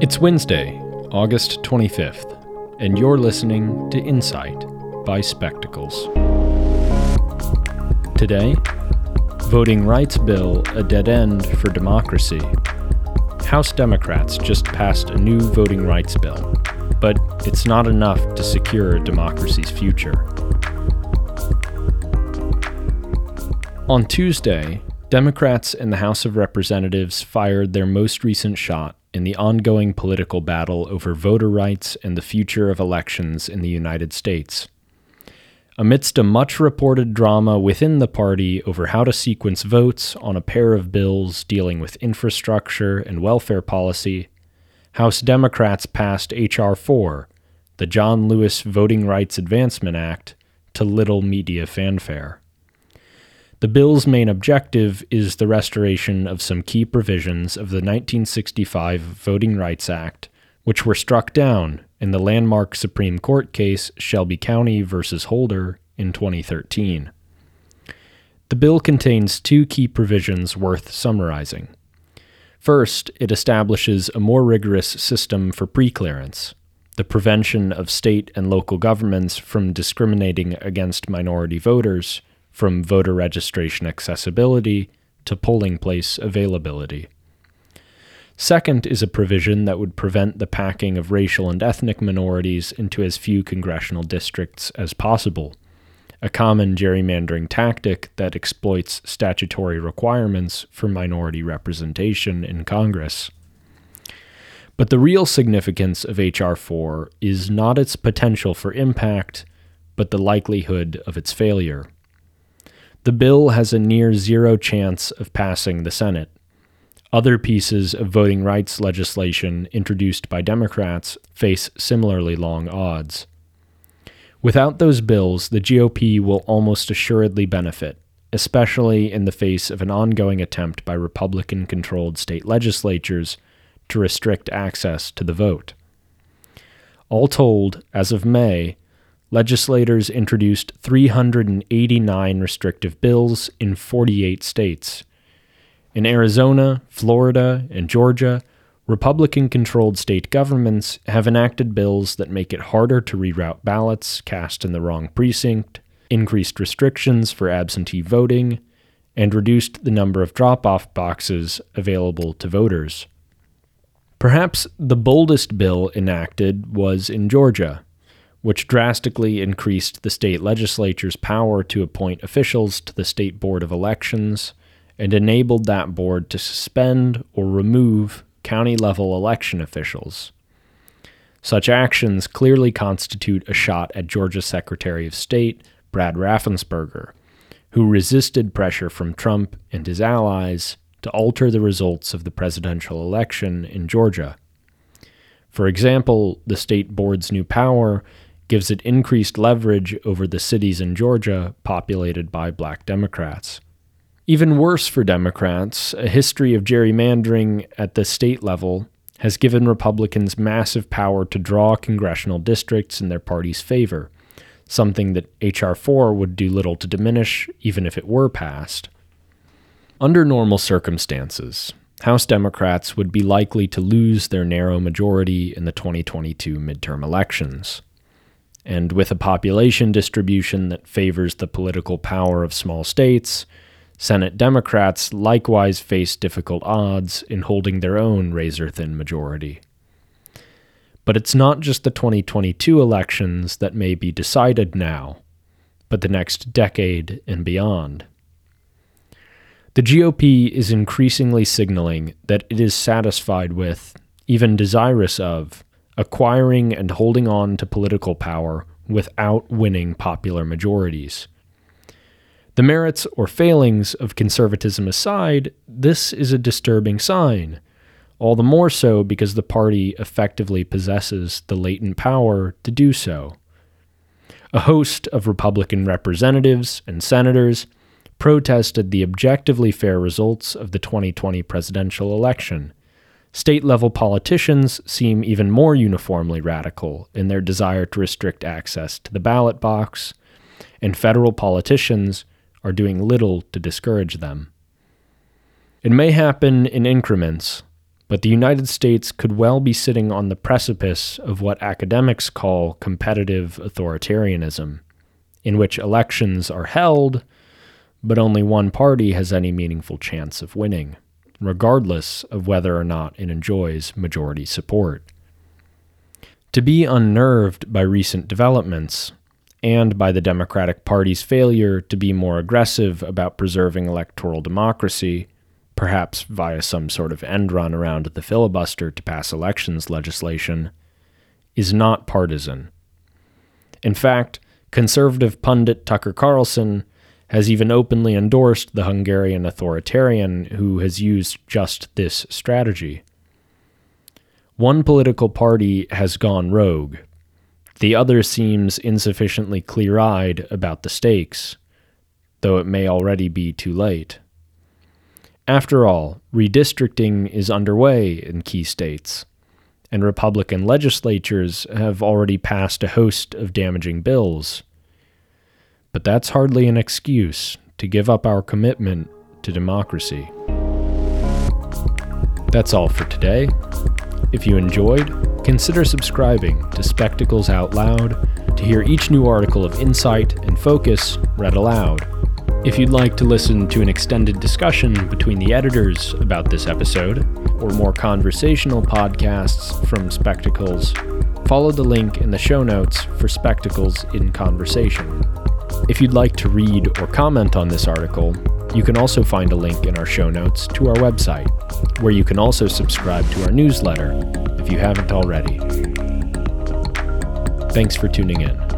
It's Wednesday, August 25th, and you're listening to Insight by Spectacles. Today, Voting Rights Bill a Dead End for Democracy. House Democrats just passed a new voting rights bill, but it's not enough to secure democracy's future. On Tuesday, Democrats in the House of Representatives fired their most recent shot in the ongoing political battle over voter rights and the future of elections in the United States. Amidst a much reported drama within the party over how to sequence votes on a pair of bills dealing with infrastructure and welfare policy, House Democrats passed H.R. 4, the John Lewis Voting Rights Advancement Act, to little media fanfare. The bill's main objective is the restoration of some key provisions of the 1965 Voting Rights Act, which were struck down in the landmark Supreme Court case Shelby County v. Holder in 2013. The bill contains two key provisions worth summarizing. First, it establishes a more rigorous system for preclearance, the prevention of state and local governments from discriminating against minority voters from voter registration accessibility to polling place availability. Second is a provision that would prevent the packing of racial and ethnic minorities into as few congressional districts as possible, a common gerrymandering tactic that exploits statutory requirements for minority representation in Congress. But the real significance of H.R. 4 is not its potential for impact, but the likelihood of its failure. The bill has a near zero chance of passing the Senate. Other pieces of voting rights legislation introduced by Democrats face similarly long odds. Without those bills, the GOP will almost assuredly benefit, especially in the face of an ongoing attempt by Republican controlled state legislatures to restrict access to the vote. All told, as of May, legislators introduced 389 restrictive bills in 48 states. In Arizona, Florida, and Georgia, Republican controlled state governments have enacted bills that make it harder to reroute ballots cast in the wrong precinct, increased restrictions for absentee voting, and reduced the number of drop off boxes available to voters. Perhaps the boldest bill enacted was in Georgia which drastically increased the state legislature's power to appoint officials to the State Board of Elections and enabled that board to suspend or remove county level election officials. Such actions clearly constitute a shot at Georgia Secretary of State Brad Raffensperger, who resisted pressure from Trump and his allies to alter the results of the presidential election in Georgia. For example, the state board's new power gives it increased leverage over the cities in Georgia populated by black Democrats. Even worse for Democrats, a history of gerrymandering at the state level has given Republicans massive power to draw congressional districts in their party's favor, something that H.R. 4 would do little to diminish, even if it were passed. Under normal circumstances, House Democrats would be likely to lose their narrow majority in the 2022 midterm elections. And with a population distribution that favors the political power of small states, Senate Democrats likewise face difficult odds in holding their own razor thin majority. But it's not just the 2022 elections that may be decided now, but the next decade and beyond. The GOP is increasingly signaling that it is satisfied with, even desirous of, acquiring and holding on to political power without winning popular majorities. The merits or failings of conservatism aside, this is a disturbing sign, all the more so because the party effectively possesses the latent power to do so. A host of Republican representatives and senators protested the objectively fair results of the 2020 presidential election State level politicians seem even more uniformly radical in their desire to restrict access to the ballot box, and federal politicians are doing little to discourage them. It may happen in increments, But the United States could well be sitting on the precipice of what academics call competitive authoritarianism, in which elections are held, but only one party has any meaningful chance of winning, regardless of whether or not it enjoys majority support. To be unnerved by recent developments, and by the Democratic Party's failure to be more aggressive about preserving electoral democracy, perhaps via some sort of end run around the filibuster to pass elections legislation, is not partisan. In fact, conservative pundit Tucker Carlson has even openly endorsed the Hungarian authoritarian who has used just this strategy. One political party has gone rogue, the other seems insufficiently clear eyed about the stakes, though it may already be too late. After all, redistricting is underway in key states, and Republican legislatures have already passed a host of damaging bills. But that's hardly an excuse to give up our commitment to democracy. That's all for today. If you enjoyed, consider subscribing to Spectacles Out Loud to hear each new article of insight and focus read aloud. If you'd like to listen to an extended discussion between the editors about this episode, or more conversational podcasts from Spectacles, follow the link in the show notes for Spectacles in Conversation. If you'd like to read or comment on this article, you can also find a link in our show notes to our website, where you can also subscribe to our newsletter if you haven't already. Thanks for tuning in.